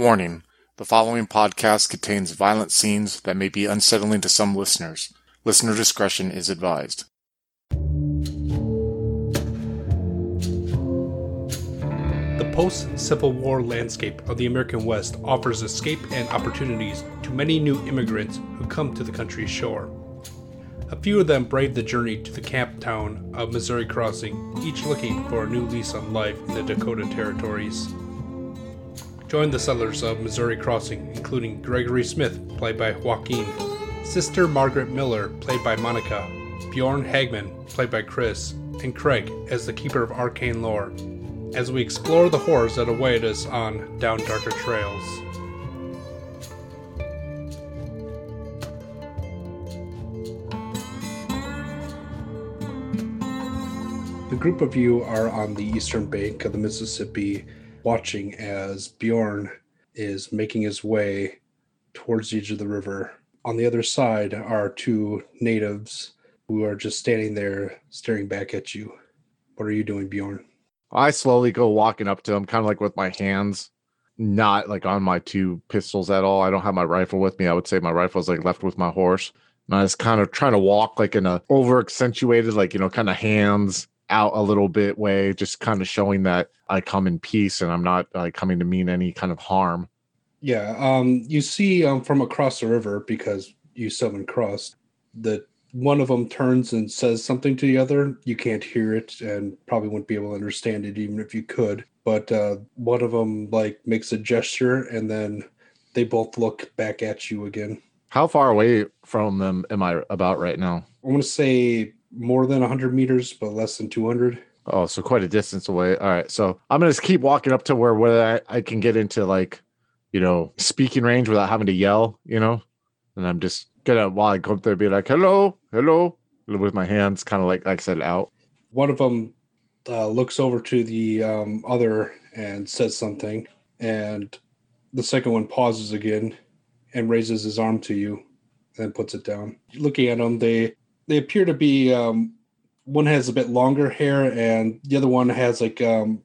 Warning the following podcast contains violent scenes that may be unsettling to some listeners. Listener discretion is advised. The post Civil War landscape of the American West offers escape and opportunities to many new immigrants who come to the country's shore. A few of them brave the journey to the camp town of Missouri Crossing, each looking for a new lease on life in the Dakota Territories. Join the settlers of Missouri Crossing, including Gregory Smith, played by Joaquin, Sister Margaret Miller, played by Monica, Bjorn Hagman, played by Chris, and Craig as the Keeper of Arcane Lore, as we explore the horrors that await us on Down Darker Trails. The group of you are on the eastern bank of the Mississippi, watching as Bjorn is making his way towards the edge of the river. On the other side are two natives who are just standing there staring back at you. What are you doing, Bjorn? I slowly go walking up to him, kind of like with my hands, not like on my two pistols at all. I don't have my rifle with me. I would say my rifle is like left with my horse. And I was kind of trying to walk like in a over accentuated, like, you know, kind of hands out a little bit way, just kind of showing that I come in peace and I'm not like coming to mean any kind of harm. Yeah. Um, you see um, from across the river, because you haven't crossed, that one of them turns and says something to the other. You can't hear it and probably wouldn't be able to understand it even if you could. But uh, one of them like makes a gesture and then they both look back at you again. How far away from them am I about right now? I want to say more than 100 meters, but less than 200. Oh, so quite a distance away. All right. So I'm going to keep walking up to where, where I, I can get into like, you know, speaking range without having to yell, you know? And I'm just going to, while I go up there, be like, hello, hello, with my hands kind of like, like I said, out. One of them uh, looks over to the um, other and says something. And the second one pauses again and raises his arm to you and puts it down. Looking at them, they they appear to be um, one has a bit longer hair and the other one has like um,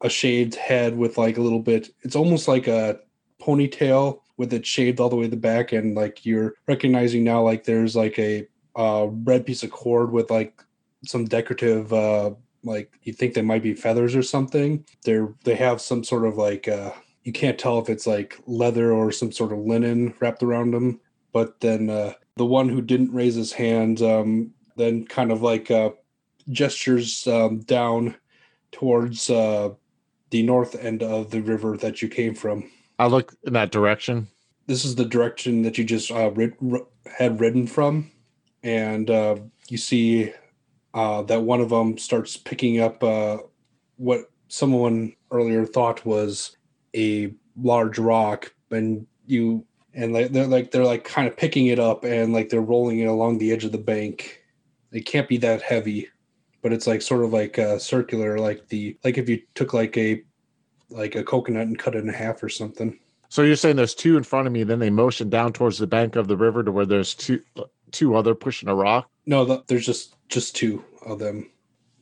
a shaved head with like a little bit. It's almost like a ponytail with it shaved all the way to the back, and like you're recognizing now like there's like a uh, red piece of cord with like some decorative. Uh, like you think they might be feathers or something. They're they have some sort of like uh, you can't tell if it's like leather or some sort of linen wrapped around them. But then uh, the one who didn't raise his hand um, then kind of like uh, gestures um, down towards uh, the north end of the river that you came from. I look in that direction. This is the direction that you just uh, rid- r- had ridden from, and uh, you see uh, that one of them starts picking up uh, what someone earlier thought was a large rock, and you and like they're like they're like kind of picking it up and like they're rolling it along the edge of the bank. It can't be that heavy, but it's like sort of like uh, circular, like the like if you took like a like a coconut and cut it in half or something. So you're saying there's two in front of me, then they motion down towards the bank of the river to where there's two two other pushing a rock. No, the, there's just just two of them.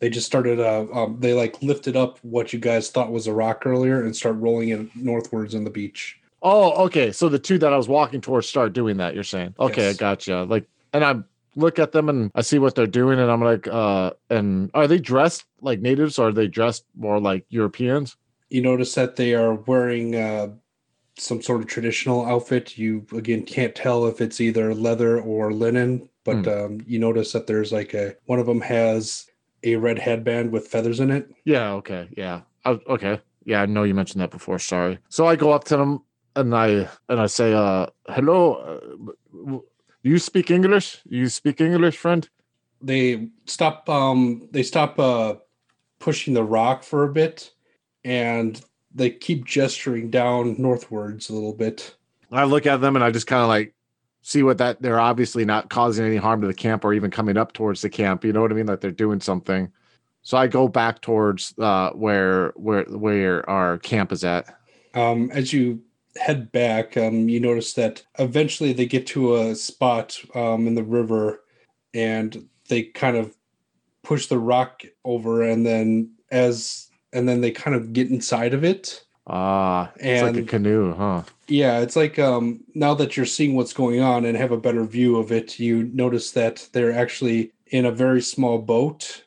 They just started. Uh, um, they like lifted up what you guys thought was a rock earlier and start rolling it northwards on the beach. Oh, okay. So the two that I was walking towards start doing that. You're saying, okay, Yes. I gotcha. Like, and I look at them and I see what they're doing, and I'm like, uh, and are they dressed like natives or are they dressed more like Europeans? You notice that they are wearing uh, some sort of traditional outfit. You again can't tell if it's either leather or linen, but um, you notice that there's like a one of them has a red headband with feathers in it. Yeah. Okay. Yeah. I, okay. Yeah. I know you mentioned that before. Sorry. So I go up to them and I and I say, uh, hello. Uh, do you speak English? You speak English, friend? They stop. Um, they stop uh, pushing the rock for a bit, and they keep gesturing down northwards a little bit. I look at them and I just kind of like see what that they're obviously not causing any harm to the camp or even coming up towards the camp. You know what I mean? Like they're doing something. So I go back towards uh, where where where our camp is at. Um, as you head back, um, you notice that eventually they get to a spot um, in the river, and they kind of push the rock over, and then as and then they kind of get inside of it, Ah, it's like a canoe, huh? Yeah, it's like um, now that you're seeing what's going on and have a better view of it, you notice that they're actually in a very small boat,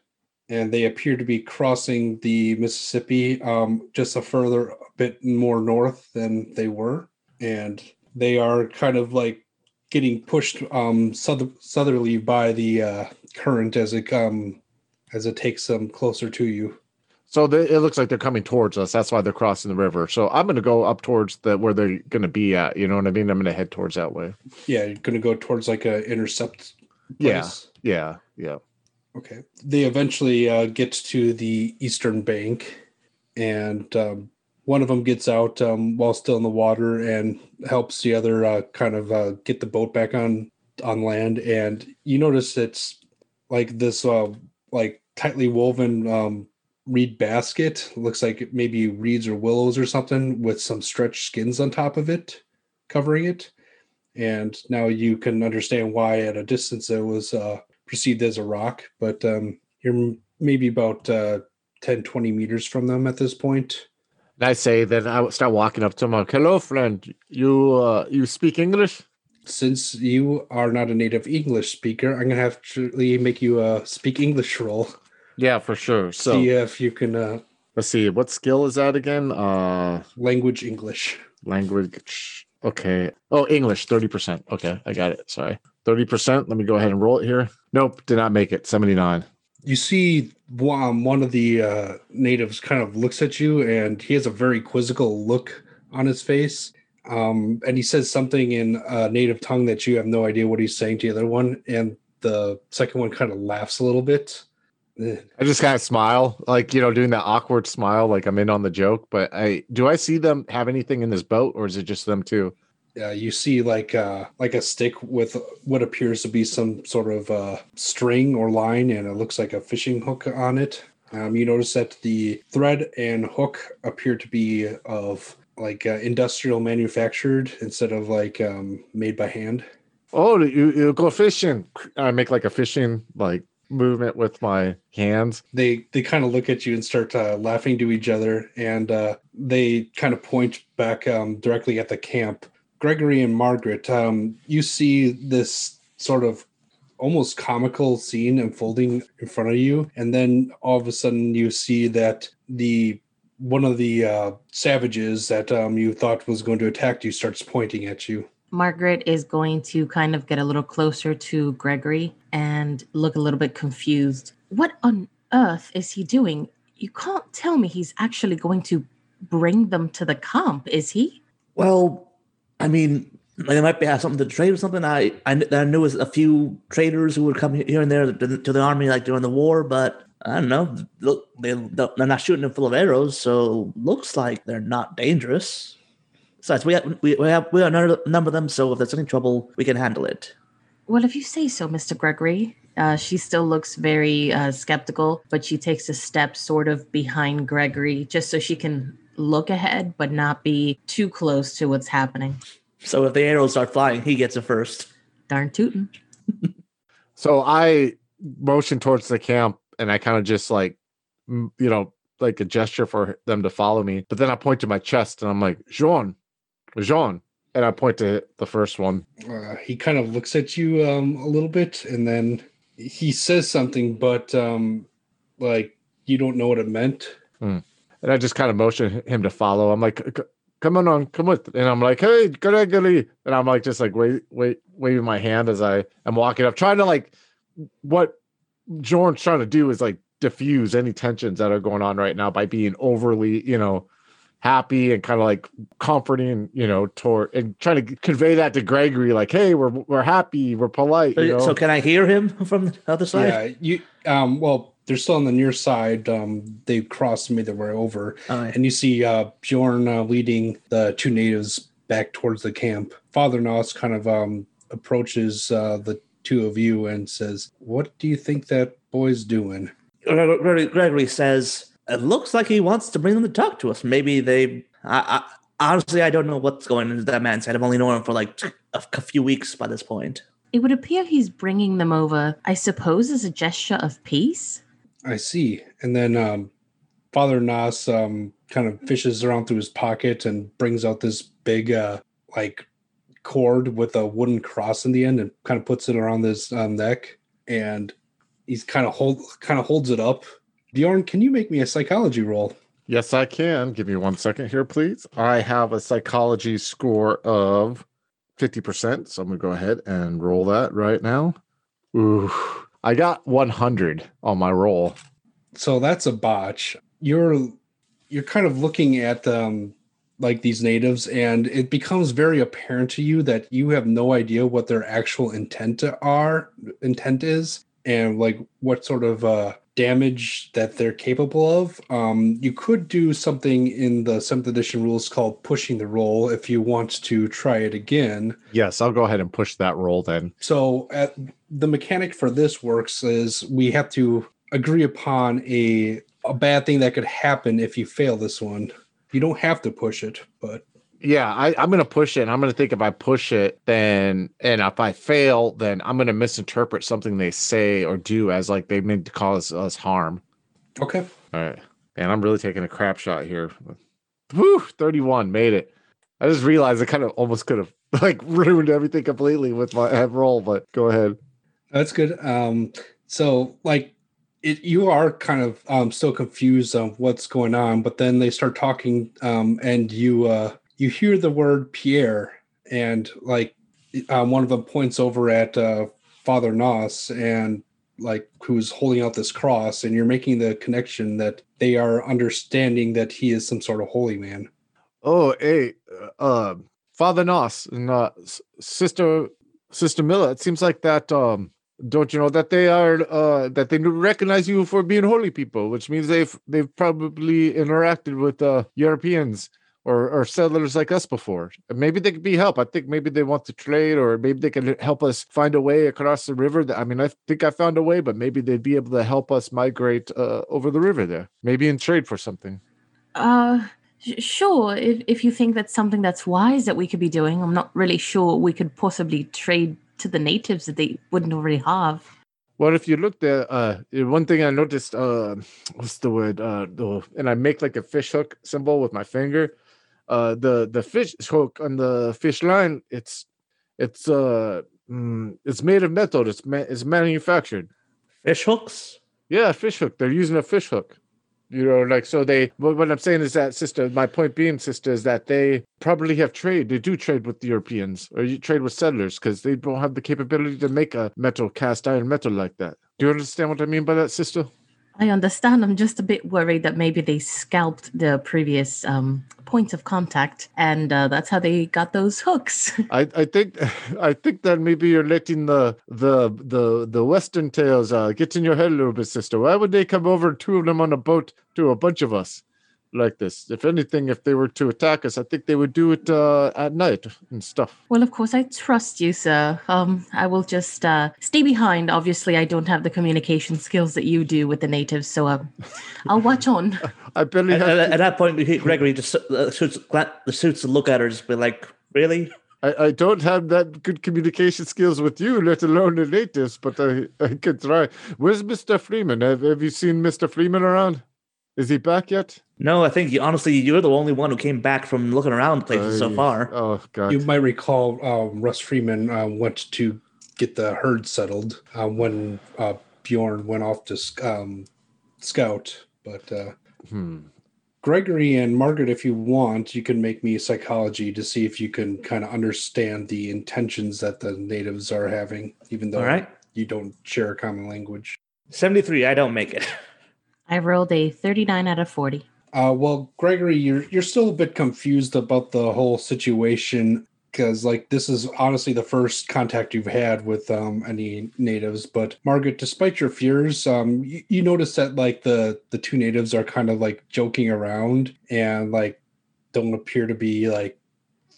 and they appear to be crossing the Mississippi um, just a further bit more north than they were, and they are kind of like getting pushed um, south- southerly by the uh, current as it um, as it takes them closer to you. So they, it looks like they're coming towards us. That's why they're crossing the river. So I'm going to go up towards the where they're going to be at. You know what I mean? I'm going to head towards that way. Yeah, you're going to go towards like a intercept. Yeah. Yeah, yeah. Okay. They eventually uh, get to the eastern bank, and um, one of them gets out um, while still in the water and helps the other uh, kind of uh, get the boat back on on land. And you notice it's like this, uh, like tightly woven um, reed basket. Looks like maybe reeds or willows or something with some stretched skins on top of it, covering it. And now you can understand why at a distance it was uh, perceived as a rock, but um, you're maybe about uh, 10, 20 meters from them at this point. And I say, then I start walking up to them. Like, Hello, friend. You uh, you speak English? Since you are not a native English speaker, I'm gonna have to make you a speak English roll. Yeah, for sure. So See if you can uh, let's see. What skill is that again? Uh, language English. language. Okay. Oh, English, 30%. Okay, I got it. Sorry. 30%. Let me go ahead and roll it here. Nope, did not make it. 79. You see, um, one of the uh, natives kind of looks at you, and he has a very quizzical look on his face. Um, and he says something in a native tongue that you have no idea what he's saying to the other one. And the second one kind of laughs a little bit. Eh, I just kind of smile, like, you know, doing that awkward smile, like I'm in on the joke. But I do I see them have anything in this boat or is it just them two? Uh, you see like uh, like a stick with what appears to be some sort of uh, string or line, and it looks like a fishing hook on it. Um, you notice that the thread and hook appear to be of like uh, industrial manufactured instead of like um, made by hand. Oh, you, you go fishing. I make like a fishing like movement with my hands. They they kind of look at you and start uh, laughing to each other, and uh, they kind of point back um, directly at the camp. Gregory and Margaret, um, you see this sort of almost comical scene unfolding in front of you, and then all of a sudden you see that the one of the uh, savages that um, you thought was going to attack you starts pointing at you. Margaret is going to kind of get a little closer to Gregory and look a little bit confused. What on earth is he doing? You can't tell me he's actually going to bring them to the camp, is he? Well, I mean, they might be have something to trade or something. I I, I knew a few traders who would come here and there to the, to the army like during the war, but I don't know. Look, they they're not shooting them full of arrows, so looks like they're not dangerous. Besides, we have, we, we have we have a number of them, so if there's any trouble, we can handle it. Well, if you say so, Mr. Gregory. Uh, she still looks very uh, skeptical, but she takes a step sort of behind Gregory just so she can look ahead but not be too close to what's happening. So if the arrows start flying, he gets it first. Darn tootin'. So I motion towards the camp and I kind of just like, you know, like a gesture for them to follow me. But then I point to my chest and I'm like, Jean, Jean. And I point to the first one. uh, he kind of looks at you um, a little bit and then he says something but um, like you don't know what it meant And I just kind of motion him to follow. I'm like, come on, on, come with. And I'm like, hey, Gregory. And I'm like, just like, wait, wait, waving my hand as I am walking up, trying to like, what Jordan's trying to do is like diffuse any tensions that are going on right now by being overly, you know, happy and kind of like comforting, you know, toward and trying to convey that to Gregory, like, hey, we're we're happy, we're polite. So, You know? so can I hear him from the other side? yeah you um, well they're still on the near side um, they crossed and made their way over All right. and you see uh, bjorn uh, leading the two natives back towards the camp father nos kind of um, approaches uh, the two of you and says what do you think that boy's doing Gregory, Gregory says it looks like he wants to bring them to talk to us. Maybe they. I, I honestly, I don't know what's going into that man's head. I've only known him for like a, a few weeks by this point. It would appear he's bringing them over, I suppose, as a gesture of peace. I see. And then um, Father Nas um, kind of fishes around through his pocket and brings out this big uh like cord with a wooden cross in the end and kind of puts it around his um, neck and he's kind of hold kind of holds it up. Bjorn, can you make me a psychology roll? Yes, I can. Give me one second here, please. I have a psychology score of 50%. So I'm going to go ahead and roll that right now. Ooh, I got 100 on my roll. So that's a botch. You're you're kind of looking at um like these natives and it becomes very apparent to you that you have no idea what their actual intent are intent is and like what sort of uh damage that they're capable of um you could do something in the seventh edition rules called pushing the roll if you want to try it again Yes, I'll go ahead and push that roll then. so at, the mechanic for this works is we have to agree upon a a bad thing that could happen if you fail this one. You don't have to push it, but Yeah, I, I'm going to push it. And I'm going to think if I push it, then, and if I fail, then I'm going to misinterpret something they say or do as like they meant to cause us harm. okay. All right. And I'm really taking a crap shot here. Woo, 31, made it. I just realized I kind of almost could have like ruined everything completely with my head roll, but go ahead. That's good. Um, so like it, you are kind of um, still confused on what's going on, but then they start talking, um, and you uh, you hear the word Pierre, and like um, one of them points over at uh, Father Nos, and like who's holding out this cross, and you're making the connection that they are understanding that he is some sort of holy man. Oh, hey, uh, um, Father Nos and uh, Sister Sister Miller. It seems like that. Um, don't you know that they are uh, that they recognize you for being holy people, which means they've they've probably interacted with uh, Europeans or or settlers like us before. Maybe they could be help. I think maybe they want to trade, or maybe they can help us find a way across the river. I mean, I think I found a way, but maybe they'd be able to help us migrate uh, over the river there. Maybe in trade for something. Uh, sure. If if you think that's something that's wise that we could be doing, I'm not really sure we could possibly trade to the natives that they wouldn't already have. Well, if you look there, uh, one thing I noticed, uh, what's the word? Uh, and I make like a fish hook symbol with my finger. Uh, the the fish hook on the fish line, it's it's uh, mm, it's made of metal. It's ma- it's manufactured. Fish hooks? Yeah, fish hook. They're using a fish hook. You know, like so they. What I'm saying is that, sister. My point being, sister, is that they probably have trade. They do trade with the Europeans or you trade with settlers because they don't have the capability to make a metal cast iron metal like that. Do you understand what I mean by that, sister? I understand. I'm just a bit worried that maybe they scalped the previous um, points of contact, and uh, that's how they got those hooks. I, I think I think that maybe you're letting the the the the Western tales uh, get in your head a little bit, sister. Why would they come over two of them on a boat to a bunch of us like this? If anything, if they were to attack us, I think they would do it uh, at night and stuff. well, of course, I trust you, sir. Um, I will just uh, stay behind. Obviously, I don't have the communication skills that you do with the natives, so um, I'll watch on. I barely At, have. at- to- at that point, we hit Gregory just uh, shoots, the suits look at her, just be like, "Really? I, I don't have that good communication skills with you, let alone the natives, but I, I could try. Where's Mr. Freeman? Have, have you seen Mr. Freeman around? Is he back yet? No, I think you, honestly, you're the only one who came back from looking around places so far." Oh, God. You might recall um, Russ Freeman uh, went to get the herd settled uh, when uh, Bjorn went off to sc- um, scout. But uh, Hmm. Gregory and Margaret, if you want, you can make me psychology to see if you can kind of understand the intentions that the natives are having, even though All right, you don't share a common language. seventy-three. I don't make it. I rolled a 39 out of 40. Uh, well, Gregory, you're you're still a bit confused about the whole situation because, like, this is honestly the first contact you've had with um, any natives. But Margaret, despite your fears, um, you, you notice that like the the two natives are kind of like joking around and like don't appear to be like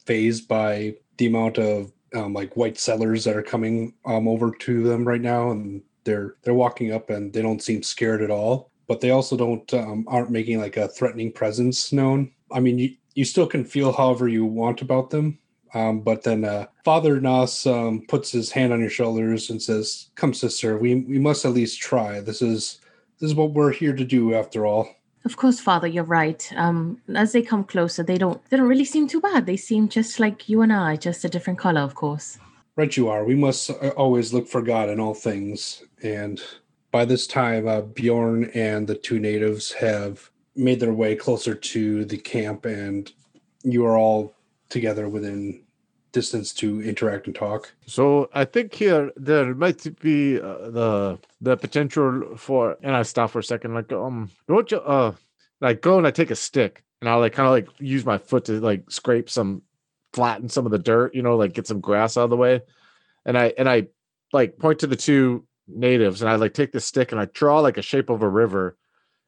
phased by the amount of um, like white settlers that are coming um, over to them right now, and they're they're walking up and they don't seem scared at all. But they also don't um, aren't making like a threatening presence known. I mean, you you still can feel however you want about them. Um, but then uh, Father Nas um, puts his hand on your shoulders and says, "Come, sister, we we must at least try. This is this is what we're here to do, after all." Of course, Father, you're right. Um, as they come closer, they don't they don't really seem too bad. They seem just like you and I, just a different color, of course. Right, you are. We must uh, always look for God in all things. And by this time, uh, Bjorn and the two natives have made their way closer to the camp, and you are all together within distance to interact and talk. So I think here there might be uh, the the potential for, and I stop for a second, like um, don't you uh, like go and I take a stick and I'll like kind of like use my foot to like scrape some, flatten some of the dirt, you know, like get some grass out of the way, and I and I like point to the two natives and I like take the stick and I draw like a shape of a river,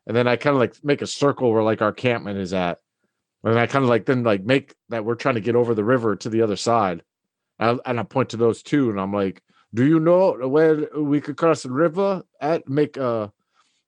and then I kind of like make a circle where like our campment is at. And I kind of like then like make that we're trying to get over the river to the other side. And I, and I point to those two and I'm like, do you know where we could cross the river at make a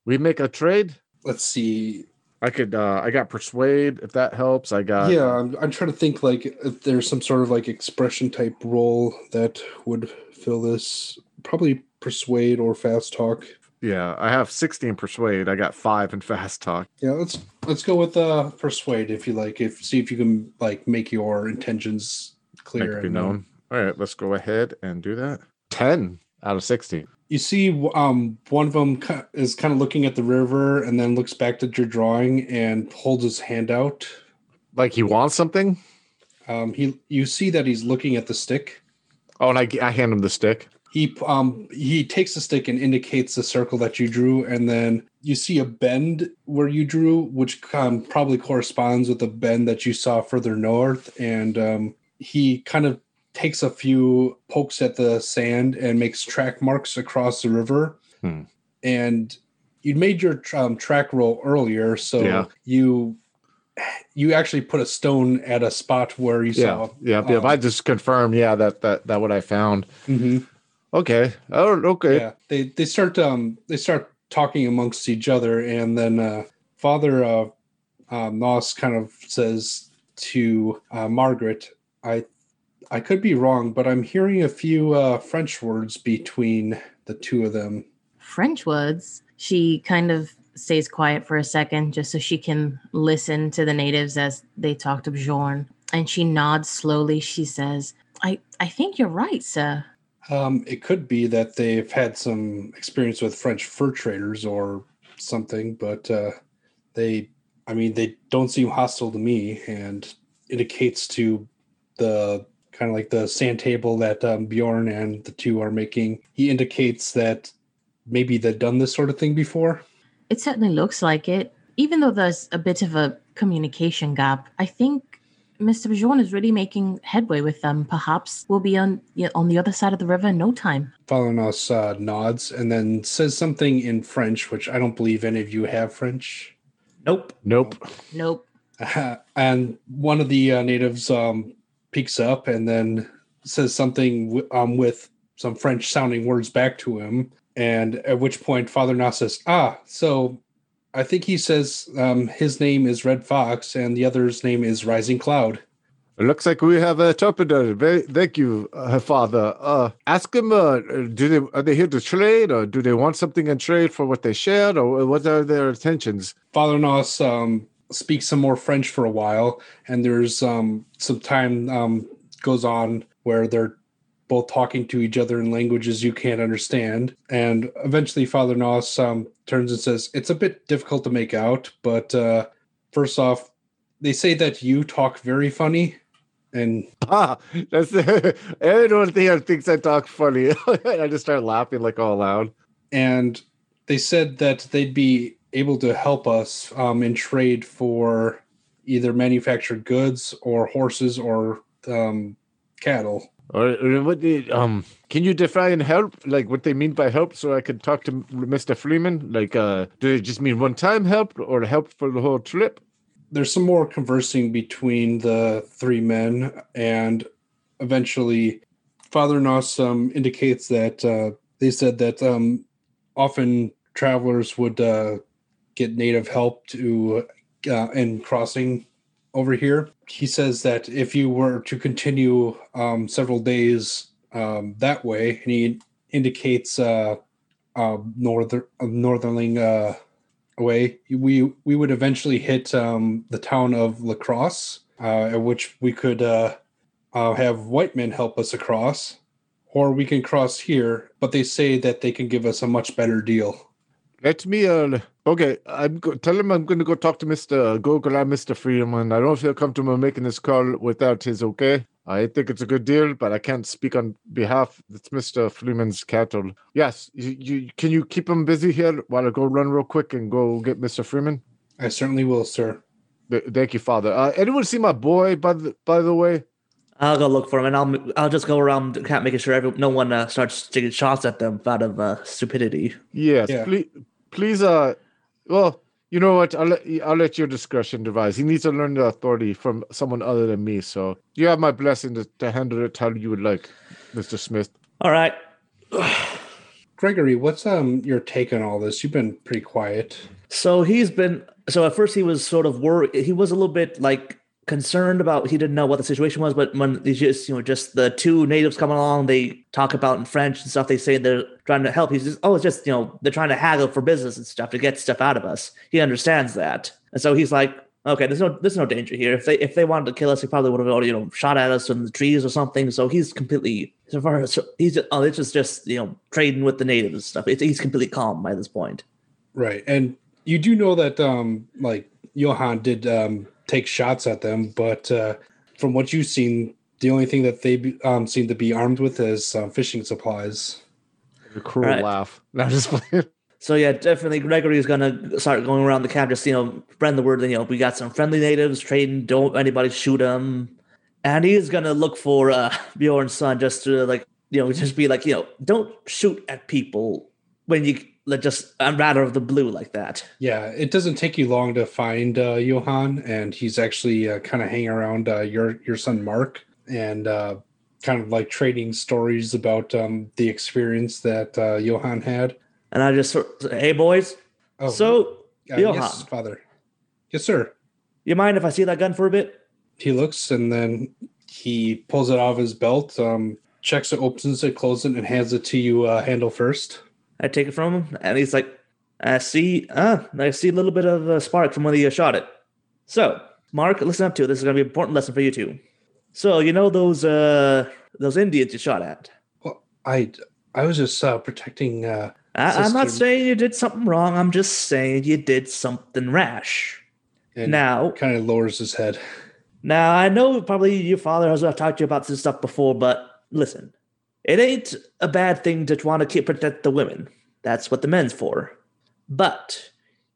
we make a trade? Let's see. I could uh I got persuade if that helps. I got yeah, I'm, I'm trying to think like if there's some sort of like expression type role that would fill this. Probably persuade or fast talk. yeah, I have 16 persuade. I got five in fast talk. Yeah, let's let's go with uh persuade if you like. If see if you can like make your intentions Make clear be and uh, known. All right, let's go ahead and do that. 10 out of 16. you see um one of them is kind of looking at the river and then looks back at your drawing and holds his hand out Like he wants something? um he you see that he's looking at the stick Oh, and I, I hand him the stick. He um he takes the stick and indicates the circle that you drew and then you see a bend where you drew which um, probably corresponds with the bend that you saw further north and um he kind of takes a few pokes at the sand and makes track marks across the river Hmm. and you made your um, track roll earlier so Yeah. you you actually put a stone at a spot where you Yeah, saw yeah, yeah. um, I just confirm, yeah, that that that what I found. Mhm. Okay. Oh, okay. yeah they they start um they start talking amongst each other and then uh father uh um, Nos kind of says to uh, Margaret, I I could be wrong, but I'm hearing a few uh, French words between the two of them. French words. She kind of stays quiet for a second just so she can listen to the natives as they talk to Bjorn. And she nods slowly. She says, I, I think you're right, sir. Um, it could be that they've had some experience with French fur traders or something, but uh, they, I mean, they don't seem hostile to me, and indicates to the kind of like the sand table that um, Bjorn and the two are making. He indicates that maybe they've done this sort of thing before. It certainly looks like it. Even though there's a bit of a communication gap, I think Mr. Bjorn is really making headway with them. Perhaps we'll be on yeah, on the other side of the river in no time. Father Nos uh, nods and then says something in French, which I don't believe any of you have French. Nope. Nope. Nope. and one of the uh, natives um, peeks up and then says something w- um, with some French sounding words back to him. And at which point, Father Nas says, Ah, so I think he says um, his name is Red Fox and the other's name is Rising Cloud. It looks like we have a. Very, thank you, uh, Father. Uh, ask them. Uh, do they are they here to trade, or do they want something in trade for what they shared, or what are their intentions? Father Nos um, speaks some more French for a while, and there's um, some time um, goes on where they're both talking to each other in languages you can't understand. And eventually, Father Nos um, turns and says, It's a bit difficult to make out, but uh, first off, they say that you talk very funny. And Ah, that's everyone here thinks I talk funny. I just start laughing like all loud. and they said that they'd be able to help us um, in trade for either manufactured goods or horses or um, cattle. Or or what? the- Um, can you define help? Like what they mean by help, so I could talk to Mister Freeman. Like, uh, do they just mean one time help, or help for the whole trip? There's some more conversing between the three men, and eventually, Father Nos um, indicates that uh, they said that um, often travelers would uh, get native help to uh, in crossing over here. He says that if you were to continue um, several days um, that way, and he indicates uh, uh, northern uh, northerning uh, away, we we would eventually hit um, the town of La Crosse, uh, at which we could uh, uh, have white men help us across, or we can cross here. But they say that they can give us a much better deal. Let me. Uh, okay, I'm go- tell him I'm going to go talk to Mister Gogol and Mister Freeman. I don't feel if he'll come to me making this call without his okay. I think it's a good deal, but I can't speak on behalf. It's Mister Freeman's cattle. Yes, you, you can you keep him busy here while I go run real quick and go get Mister Freeman. I certainly will, sir. Th- Thank you, Father. Uh, anyone see my boy? By the by the way, I'll go look for him, and I'll I'll just go around the camp making sure every, no one uh, starts taking shots at them out of uh, stupidity. yes. Yeah. Please, please. Uh, well, you know what? I'll let I'll let your discretion devise. He needs to learn the authority from someone other than me. So you have my blessing to, to handle it how you would like, Mister Smith. All right. Gregory, what's um your take on all this? You've been pretty quiet. So he's been so at first he was sort of worried. He was a little bit like concerned about he didn't know what the situation was, but when they just you know just the two natives coming along, they talk about in French and stuff. They say they're trying to help. He's just oh, it's just you know they're trying to haggle for business and stuff to get stuff out of us. He understands that, and so he's like. Okay, there's no there's no danger here. If they if they wanted to kill us, he probably would have already you know shot at us in the trees or something. So he's completely so far as he's just, oh it's just just you know trading with the natives and stuff. It's, he's completely calm by this point. Right. And you do know that um like Johan did um take shots at them, but uh from what you've seen, the only thing that they be- um seem to be armed with is um, fishing supplies. A cruel Right. laugh. Not just playing. So yeah, definitely Gregory is gonna start going around the camp, just you know, spread the word. that, You know, we got some friendly natives trading. Don't anybody shoot them. And he's gonna look for uh, Bjorn's son, just to like you know, just be like you know, don't shoot at people when you like just I'm rather of the blue like that. Yeah, it doesn't take you long to find uh, Johan, and he's actually uh, kind of hanging around uh, your your son Mark, and uh, kind of like trading stories about um, the experience that uh, Johan had. And I just hey boys, Oh, so uh, Johan. yes, father. Yes, sir. you mind if I see that gun for a bit? He looks, and then he pulls it off his belt, um, checks it, opens it, closes it, and hands it to you. Uh, handle first. I take it from him, and he's like, "I see, ah, I see a little bit of a spark from when you shot it." So, Mark, listen up to it. This is going to be an important lesson for you too. So, you know those uh those Indians you shot at? Well, I I was just uh, protecting. Uh, I, I'm not saying you did something wrong. I'm just saying you did something rash. and Now, kind of lowers his head. Now I know probably your father has talked to you about this stuff before, but listen, it ain't a bad thing to want to keep protect the women. That's what the men's for. But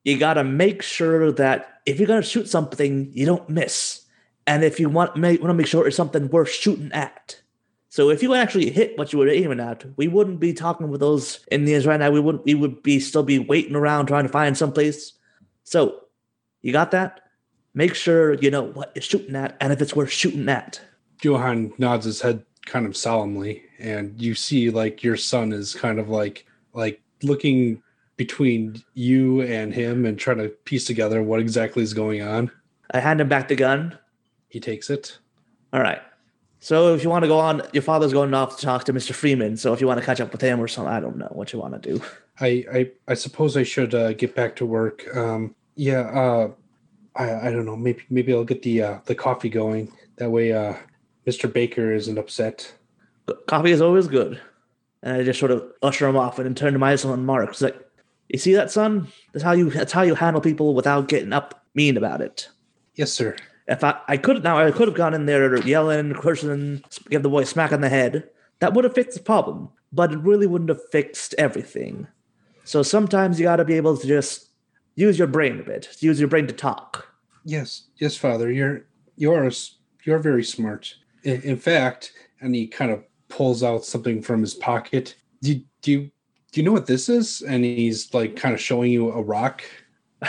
you gotta make sure that if you're gonna shoot something, you don't miss. And if you want, make, want to make sure it's something worth shooting at. So if you actually hit what you were aiming at, we wouldn't be talking with those Indians right now. We wouldn't. We would be still be waiting around trying to find someplace. So, you got that? Make sure you know what you're shooting at and if it's worth shooting at. Johan nods his head kind of solemnly, and you see like your son is kind of like like looking between you and him and trying to piece together what exactly is going on. I hand him back the gun. He takes it. All right. So if you want to go on, your father's going off to talk to Mr. Freeman. So if you want to catch up with him or something, I don't know what you want to do. I I, I suppose I should uh, get back to work. Um, yeah. Uh, I I don't know. Maybe maybe I'll get the uh, the coffee going. That way, uh, Mr. Baker isn't upset. Coffee is always good. And I just sort of usher him off and then turn to my son Mark. It's like, you see that, son? That's how you that's how you handle people without getting up mean about it. Yes, sir. If I, I could now I could have gone in there yelling, cursing, give the boy a smack on the head. That would have fixed the problem, but it really wouldn't have fixed everything. So sometimes you got to be able to just use your brain a bit, use your brain to talk. Yes, yes, Father. You're you're s- you're very smart. In, in fact, and he kind of pulls out something from his pocket. Do, do you do you know what this is? And he's like kind of showing you a rock.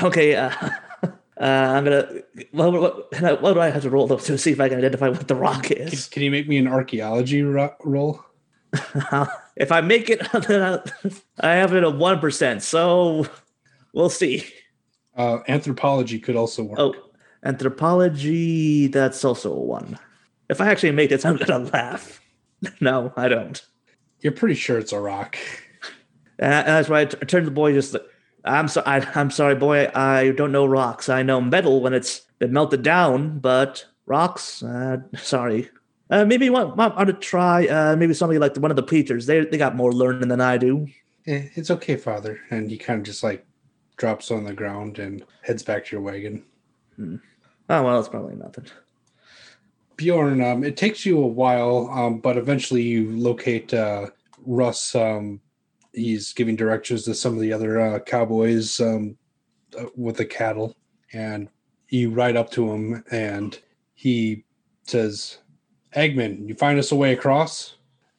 Okay, uh, uh, I'm gonna. What, what, what do I have to roll though to see if I can identify what the rock is? can you make me an archaeology ro- roll? if I make it, I, have it at one percent. So we'll see. Uh, anthropology could also work. Oh, anthropology. That's also a one. If I actually make this, I'm gonna laugh. No, I don't. You're pretty sure it's a rock. And that's why I t- I turned to the boy, just like, I'm so I, I'm sorry, boy. I don't know rocks. I know metal when it's been melted down, but rocks. Uh, sorry. Uh, maybe you want, want, want to try uh, maybe somebody like the, one of the preachers. They they got more learning than I do. Eh, it's okay, Father. And he kind of just like drops on the ground and heads back to your wagon. Oh well, it's probably nothing. Bjorn, um, it takes you a while, um, but eventually you locate uh, Russ. Um, he's giving directions to some of the other uh, cowboys um, uh, with the cattle, and you ride up to him, and he says, "Hagman, you find us a way across."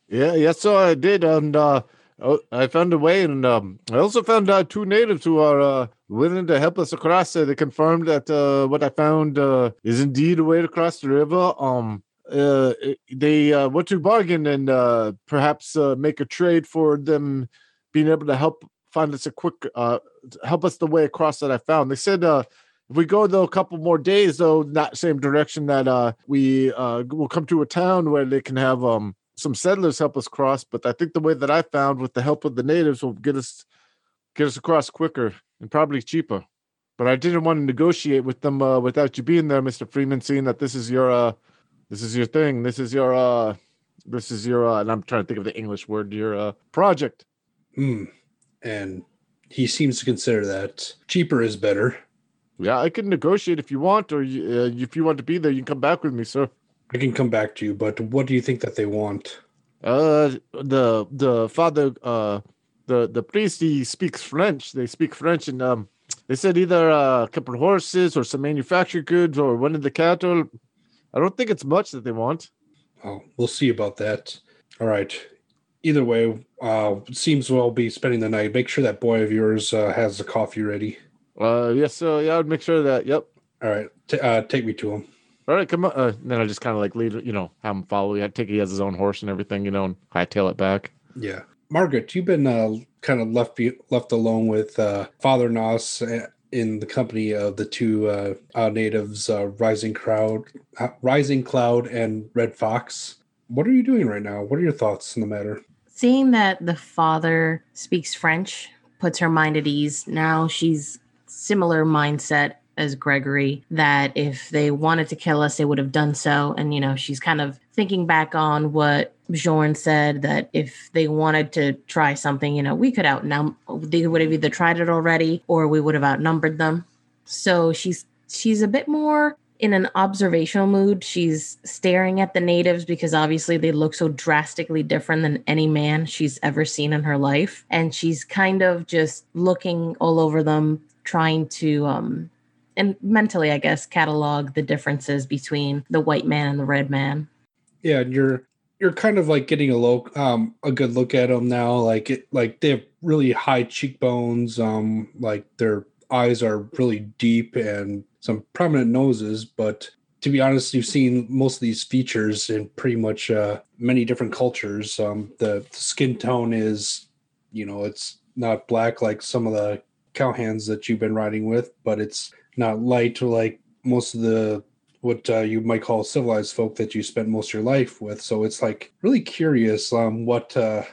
Yeah, yes, sir, I did, and uh, oh, I found a way, and um, I also found uh, two natives who are uh, willing to help us across. Uh, they confirmed that uh, what I found uh, is indeed a way to cross the river. Um, uh, they uh, want to bargain and perhaps make a trade for them being able to help find us a quick, help us the way across that I found. They said if we go though a couple more days though, that same direction that we will come to a town where they can have um some settlers help us cross. But I think the way that I found with the help of the natives will get us get us across quicker and probably cheaper. But I didn't want to negotiate with them uh, without you being there, Mister Freeman. Seeing that this is your uh, this is your thing, this is your uh, this is your uh, and I'm trying to think of the English word, your uh, project. Hmm. And he seems to consider that cheaper is better. Yeah, I can negotiate if you want, or uh, if you want to be there, you can come back with me, sir. I can come back to you, but what do you think that they want? Uh, the the father, uh, the the priest, he speaks French. They speak French, and um, they said either uh, a couple of horses or some manufactured goods or one of the cattle. I don't think it's much that they want. Oh, we'll see about that. All right. Either way, uh, seems we'll be spending the night. Make sure that boy of yours uh, has the coffee ready. Uh, yes, sir. Yeah, I'd make sure that. Yep. All right, T- uh, take me to him. All right, come on. Uh, then I just kind of like lead, you know, have him follow. I take he has his own horse and everything, you know, and hightail it back. Yeah, Margaret, you've been uh, kind of left be- left alone with uh, Father Nos uh, in the company of the two uh, uh, natives, uh, Rising Crowd, uh, Rising Cloud, and Red Fox. What are you doing right now? What are your thoughts on the matter? Seeing that the father speaks French puts her mind at ease. Now she's similar mindset as Gregory that if they wanted to kill us, they would have done so. And you know, she's kind of thinking back on what Bjorn said that if they wanted to try something, you know, we could outnum they would have either tried it already or we would have outnumbered them. So she's she's a bit more in an observational mood. She's staring at the natives because obviously they look so drastically different than any man she's ever seen in her life. And she's kind of just looking all over them, trying to um and mentally, I guess, catalog the differences between the white man and the red man. Yeah, and you're you're kind of like getting a low um a good look at them now. Like it like they have really high cheekbones. Um, like their eyes are really deep and some prominent noses. But to be honest, you've seen most of these features in pretty much uh, many different cultures. Um, the skin tone is, you know, it's not black like some of the cowhands that you've been riding with, but it's not light or like most of the what uh, you might call civilized folk that you spent most of your life with. So it's like really curious um, what uh,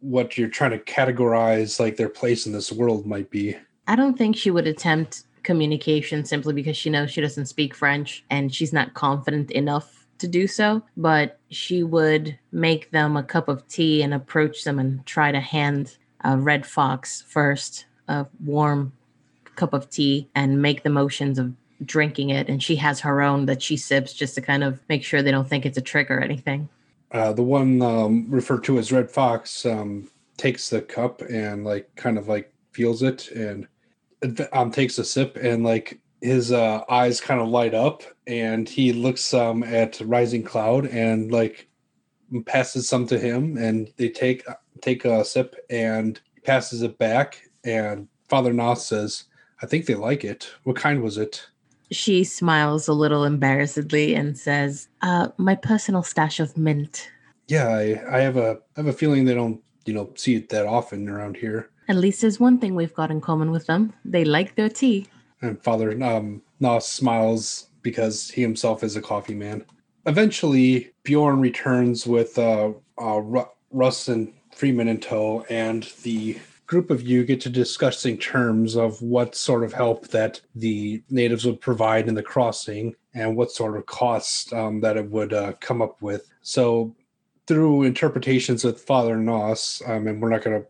what you're trying to categorize like their place in this world might be. I don't think she would attempt communication simply because she knows she doesn't speak French and she's not confident enough to do so. But she would make them a cup of tea and approach them and try to hand a red fox first a warm cup of tea and make the motions of drinking it. And she has her own that she sips just to kind of make sure they don't think it's a trick or anything. Uh, the one um, referred to as Red Fox um, takes the cup and like kind of like feels it and um, takes a sip and like his uh, eyes kind of light up and he looks um, at Rising Cloud and like passes some to him and they take take a sip and passes it back and Father Nos says, "I think they like it. What kind was it?" She smiles a little embarrassedly and says, uh, my personal stash of mint. Yeah, I, I have a I have a feeling they don't you know see it that often around here. At least there's one thing we've got in common with them. They like their tea. And Father um, Nos smiles because he himself is a coffee man. Eventually, Bjorn returns with uh, uh, Ru- Russ and Freeman in tow, and the group of you get to discussing terms of what sort of help that the natives would provide in the crossing and what sort of costs um, that it would uh, come up with. So, through interpretations with Father Noss, um, and we're not going to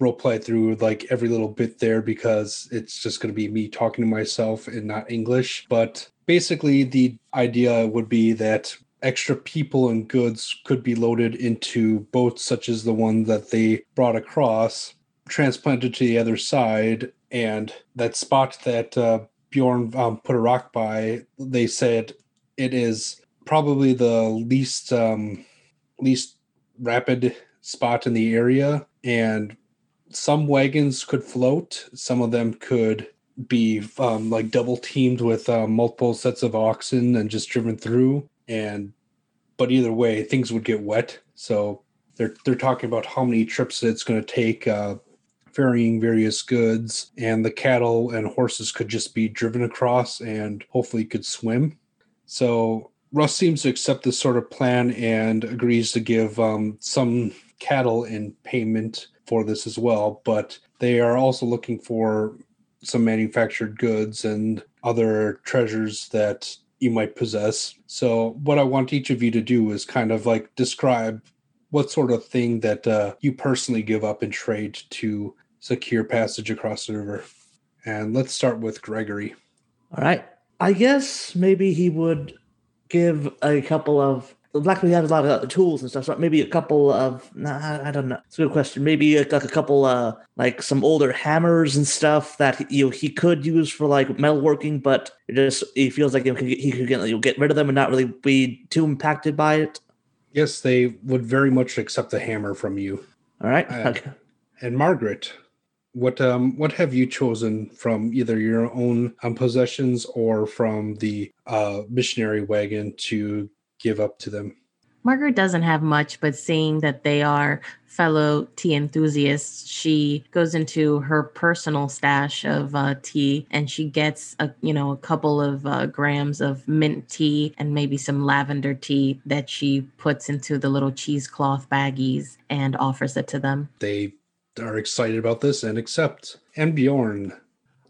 role play through like every little bit there because it's just going to be me talking to myself and not English. But basically, the idea would be that extra people and goods could be loaded into boats such as the one that they brought across, transplanted to the other side, and that spot that uh, Bjorn um, put a rock by, they said it is probably the least um, least rapid spot in the area, and some wagons could float, some of them could be um, like double teamed with uh, multiple sets of oxen and just driven through and but either way things would get wet. So they're they're talking about how many trips it's going to take uh, ferrying various goods and the cattle and horses could just be driven across and hopefully could swim so russ seems to accept this sort of plan and agrees to give um, some cattle in payment for this as well but they are also looking for some manufactured goods and other treasures that you might possess. So, what I want each of you to do is kind of like describe what sort of thing that uh, you personally give up in trade to secure passage across the river. And let's start with Gregory. All right. I guess maybe he would give a couple of Luckily, he has a lot of tools and stuff. So maybe a couple of nah, I don't know. It's a good question. Maybe like a couple uh like some older hammers and stuff that you know, he could use for like metalworking, but it just he feels like you know, he could get, you know, get rid of them and not really be too impacted by it. Yes, they would very much accept the hammer from you. All right. Uh, okay. And Margaret, what um what have you chosen from either your own um, possessions or from the uh missionary wagon to give up to them. Margaret doesn't have much, but seeing that they are fellow tea enthusiasts, she goes into her personal stash of uh, tea and she gets a you know a couple of uh, grams of mint tea and maybe some lavender tea that she puts into the little cheesecloth baggies and offers it to them. They are excited about this and accept. And Bjorn.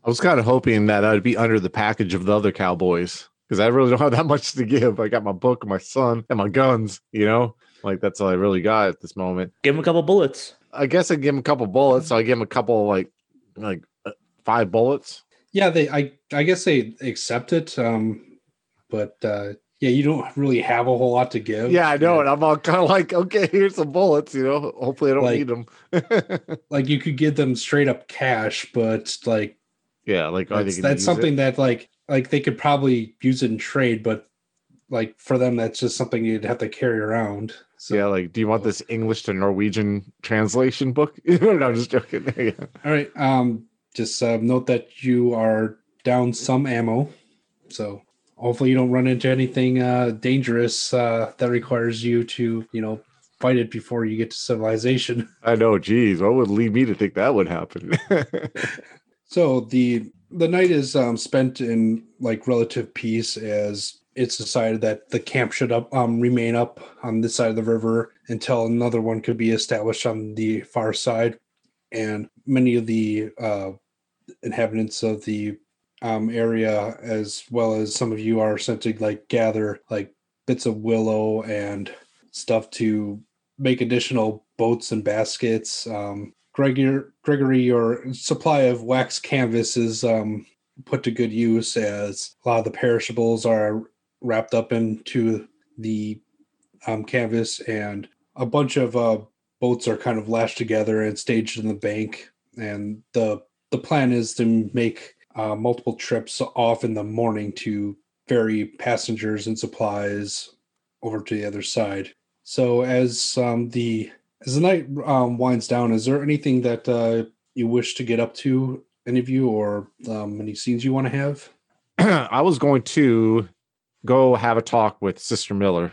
I was kind of hoping that I'd be under the package of the other cowboys because I really don't have that much to give. I got my book, my son, and my guns. You know, like that's all I really got at this moment. Give him a couple bullets. I guess I give him a couple bullets. So I give him a couple like like uh, five bullets. Yeah, they. I I guess they accept it. Um, but uh, yeah, you don't really have a whole lot to give. Yeah, I know, and I'm all kind of like, okay, here's some bullets. You know, hopefully I don't like, need them. like you could give them straight up cash, but like, yeah, like that's, that's something it. that like like they could probably use it in trade, but like for them, that's just something you'd have to carry around. So, yeah, like, do you want this English to Norwegian translation book? no, I'm just joking. yeah. All right. Um, just uh, note that you are down some ammo, so hopefully you don't run into anything uh, dangerous uh, that requires you to, you know, fight it before you get to civilization. I know. Geez, what would lead me to think that would happen? so the the night is um, spent in like relative peace as it's decided that the camp should up um, remain up on this side of the river until another one could be established on the far side and many of the uh, inhabitants of the um, area as well as some of you are sent to like gather like bits of willow and stuff to make additional boats and baskets um, Gregory, Gregory, your supply of wax canvas is um, put to good use as a lot of the perishables are wrapped up into the um, canvas, and a bunch of uh, boats are kind of lashed together and staged in the bank. And the the plan is to make uh, multiple trips off in the morning to ferry passengers and supplies over to the other side. So as um, the as the night um, winds down, is there anything that uh, you wish to get up to, any of you, or um, any scenes you want to have? I was going to go have a talk with Sister Miller,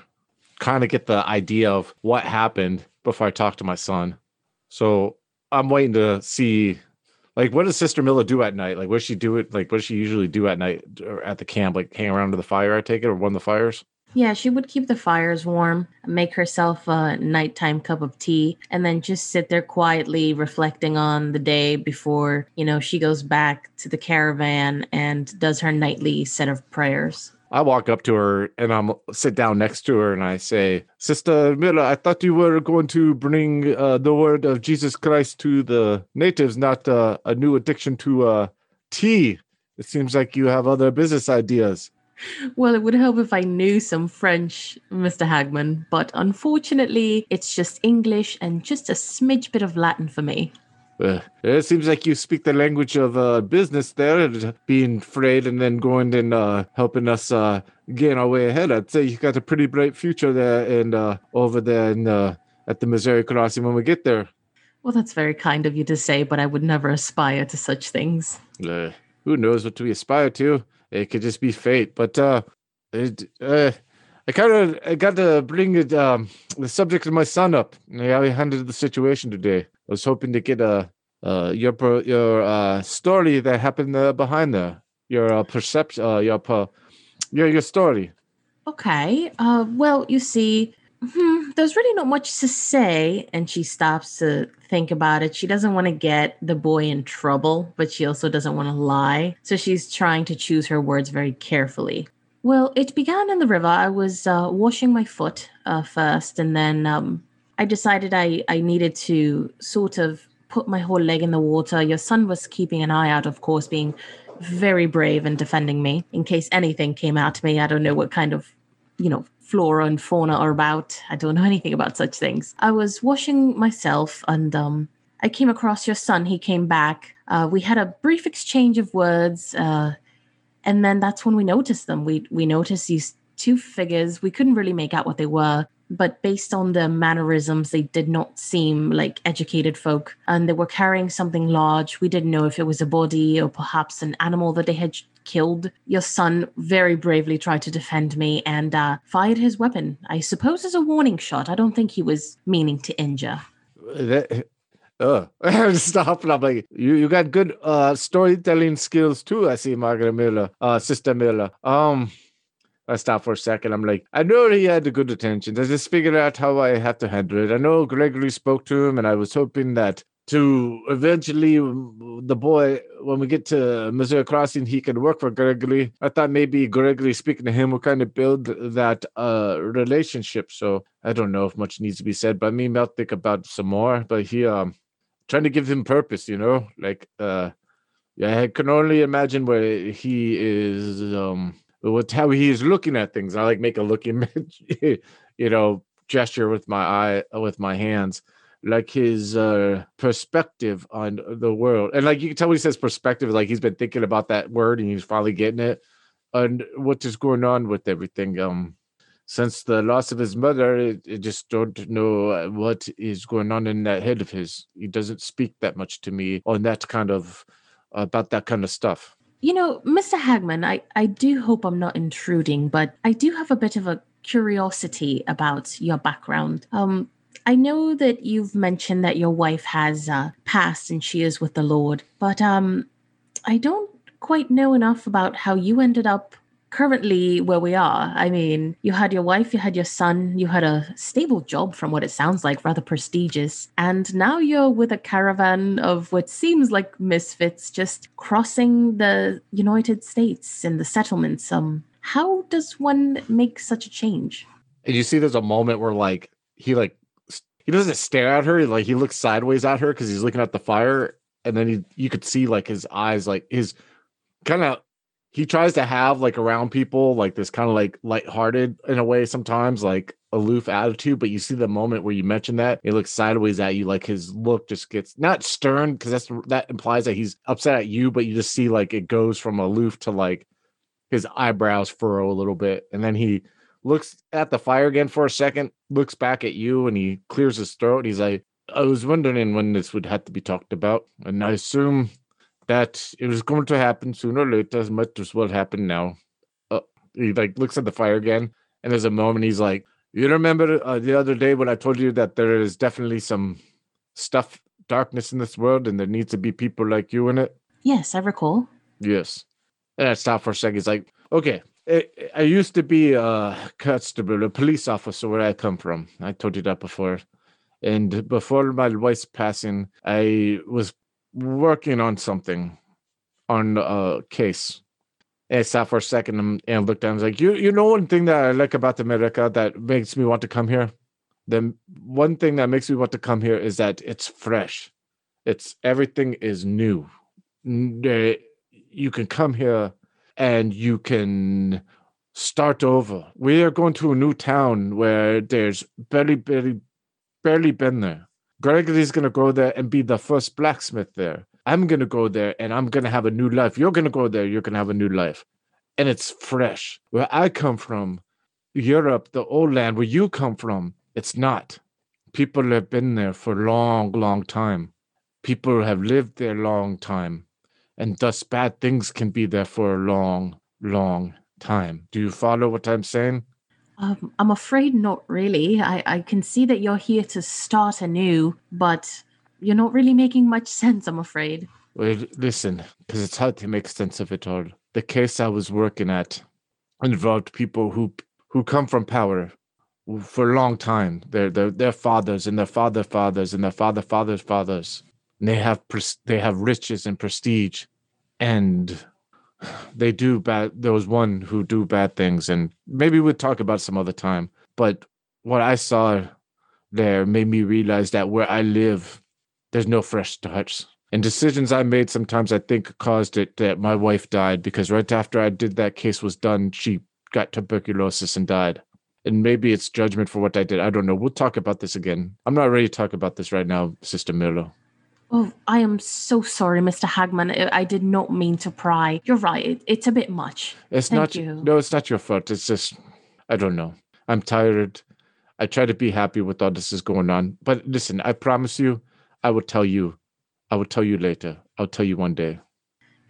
kind of get the idea of what happened before I talk to my son. So I'm waiting to see, like, what does Sister Miller do at night? Like, what does she do it? Like, what does she usually do at night or at the camp? Like, hang around to the fire? I take it, or one of the fires. Yeah, she would keep the fires warm, make herself a nighttime cup of tea, and then just sit there quietly reflecting on the day before, you know, she goes back to the caravan and does her nightly set of prayers. I walk up to her and I'm sit down next to her and I say, Sister Miller, I thought you were going to bring uh, the word of Jesus Christ to the natives, not uh, a new addiction to uh, tea. It seems like you have other business ideas. Well, it would help if I knew some French, Mr. Hagman, but unfortunately, it's just English and just a smidge bit of Latin for me. Uh, it seems like you speak the language of uh, business there, being frayed and then going and uh, helping us uh, gain our way ahead. I'd say you've got a pretty bright future there and uh, over there in, uh, at the Missouri Crossing when we get there. Well, that's very kind of you to say, but I would never aspire to such things. Uh, who knows what we aspire to? It could just be fate. But uh, it, uh, I kind of I got to bring it, um, the subject of my son up. How he handled the situation today. Was hoping to get a uh, your your uh, story that happened uh, behind there. Your uh, perception, uh, your your your story. Okay. Uh, well, you see, hmm, there's really not much to say, and she stops to think about it. She doesn't want to get the boy in trouble, but she also doesn't want to lie. So she's trying to choose her words very carefully. Well, it began in the river. I was washing my foot first, and then um, I decided I, I needed to sort of put my whole leg in the water. Your son was keeping an eye out, of course, being very brave and defending me in case anything came out to me. I don't know what kind of, you know, flora and fauna are about. I don't know anything about such things. I was washing myself and um, I came across your son. He came back. Uh, we had a brief exchange of words. Uh, and then that's when we noticed them. We we noticed these two figures. We couldn't really make out what they were but based on the mannerisms, they did not seem like educated folk. And they were carrying something large. We didn't know if it was a body or perhaps an animal that they had killed. Your son very bravely tried to defend me and uh, fired his weapon. I suppose as a warning shot. I don't think he was meaning to injure. That, uh, stop. I'm like, you, you got good uh, storytelling skills too. I see, Margaret Miller, uh, Sister Miller. Um, I stopped for a second. I'm like, I know he had good intentions. I just figured out how I have to handle it. I know Gregory spoke to him, and I was hoping that to eventually the boy, when we get to Missouri Crossing, he can work for Gregory. I thought maybe Gregory speaking to him will kind of build that uh relationship. So I don't know if much needs to be said, but me, I'll think about some more. But he um trying to give him purpose, you know, like uh yeah, I can only imagine where he is um with how he's looking at things. I like make a looking, you know, gesture with my eye, with my hands, like his uh, perspective on the world. And like you can tell when he says perspective, like he's been thinking about that word and he's finally getting it. And what is going on with everything? Um, since the loss of his mother, it, it just don't know what is going on in that head of his. He doesn't speak that much to me on that kind of about that kind of stuff. You know, Mr. Hagman, I, I do hope I'm not intruding, but I do have a bit of a curiosity about your background. Um, I know that you've mentioned that your wife has uh, passed and she is with the Lord, but um, I don't quite know enough about how you ended up currently where we are. I mean, you had your wife, you had your son, you had a stable job from what it sounds like, rather prestigious. And now you're with a caravan of what seems like misfits just crossing the United States and the settlements. Um, how does one make such a change? And you see there's a moment where like he like he doesn't stare at her, like he looks sideways at her because he's looking at the fire, and then he you could see like his eyes, like his kind of he tries to have like around people like this kind of like lighthearted in a way sometimes like aloof attitude but you see the moment where you mention that he looks sideways at you like his look just gets not stern because that's that implies that he's upset at you but you just see like it goes from aloof to like his eyebrows furrow a little bit and then he looks at the fire again for a second looks back at you and he clears his throat and he's like i was wondering when this would have to be talked about and i assume that it was going to happen sooner or later, as much as what happened now. Uh, he like looks at the fire again, and there's a moment he's like, "You remember uh, the other day when I told you that there is definitely some stuff, darkness in this world, and there needs to be people like you in it." Yes, I recall. Yes. And I stop for a second. He's like, "Okay, I, I used to be a constable, a police officer where I come from. I told you that before. And before my wife's passing, I was working on something, on a uh, case. And I sat for a second and, and looked down. I was like, you, you know, one thing that I like about America that makes me want to come here? The one thing that makes me want to come here is that it's fresh. It's everything is new. You can come here and you can start over. We are going to a new town where there's barely, barely, barely been there. Gregory's going to go there and be the first blacksmith there. I'm going to go there and I'm going to have a new life. You're going to go there, you're going to have a new life. And it's fresh. Where I come from, Europe, the old land where you come from, it's not. People have been there for a long, long time. People have lived there long time and thus bad things can be there for a long, long time. Do you follow what I'm saying? Um, I'm afraid not really. I, I can see that you're here to start anew, but you're not really making much sense, I'm afraid. Well, listen, because it's hard to make sense of it all. The case I was working at involved people who who come from power for a long time. They're, they're their fathers and their father fathers and their father fathers fathers. And they have they have riches and prestige, and they do bad. There was one who do bad things, and maybe we'll talk about some other time. But what I saw there made me realize that where I live, there's no fresh starts. And decisions I made sometimes I think caused it that my wife died because right after I did that case was done, she got tuberculosis and died. And maybe it's judgment for what I did. I don't know. We'll talk about this again. I'm not ready to talk about this right now, Sister Miller. Oh, I am so sorry, Mr. Hagman. I did not mean to pry. You're right. It, it's a bit much. It's Thank not you. no, it's not your fault. It's just I don't know. I'm tired. I try to be happy with all this is going on. But listen, I promise you, I will tell you. I will tell you later. I'll tell you one day.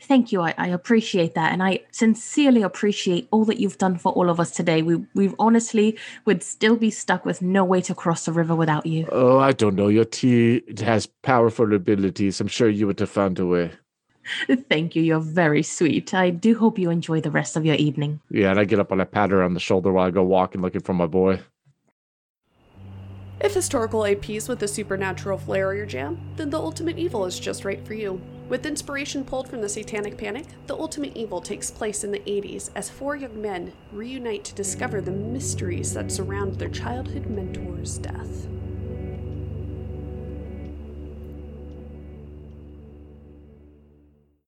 Thank you. I, I appreciate that. And I sincerely appreciate all that you've done for all of us today. We we honestly would still be stuck with no way to cross the river without you. Oh, I don't know. Your tea has powerful abilities. I'm sure you would have found a way. Thank you. You're very sweet. I do hope you enjoy the rest of your evening. Yeah, and I get up and I pat her on the shoulder while I go walking looking for my boy. If historical APs with a supernatural flair are your jam, then The Ultimate Evil is just right for you. With inspiration pulled from the Satanic Panic, The Ultimate Evil takes place in the 80s as four young men reunite to discover the mysteries that surround their childhood mentor's death.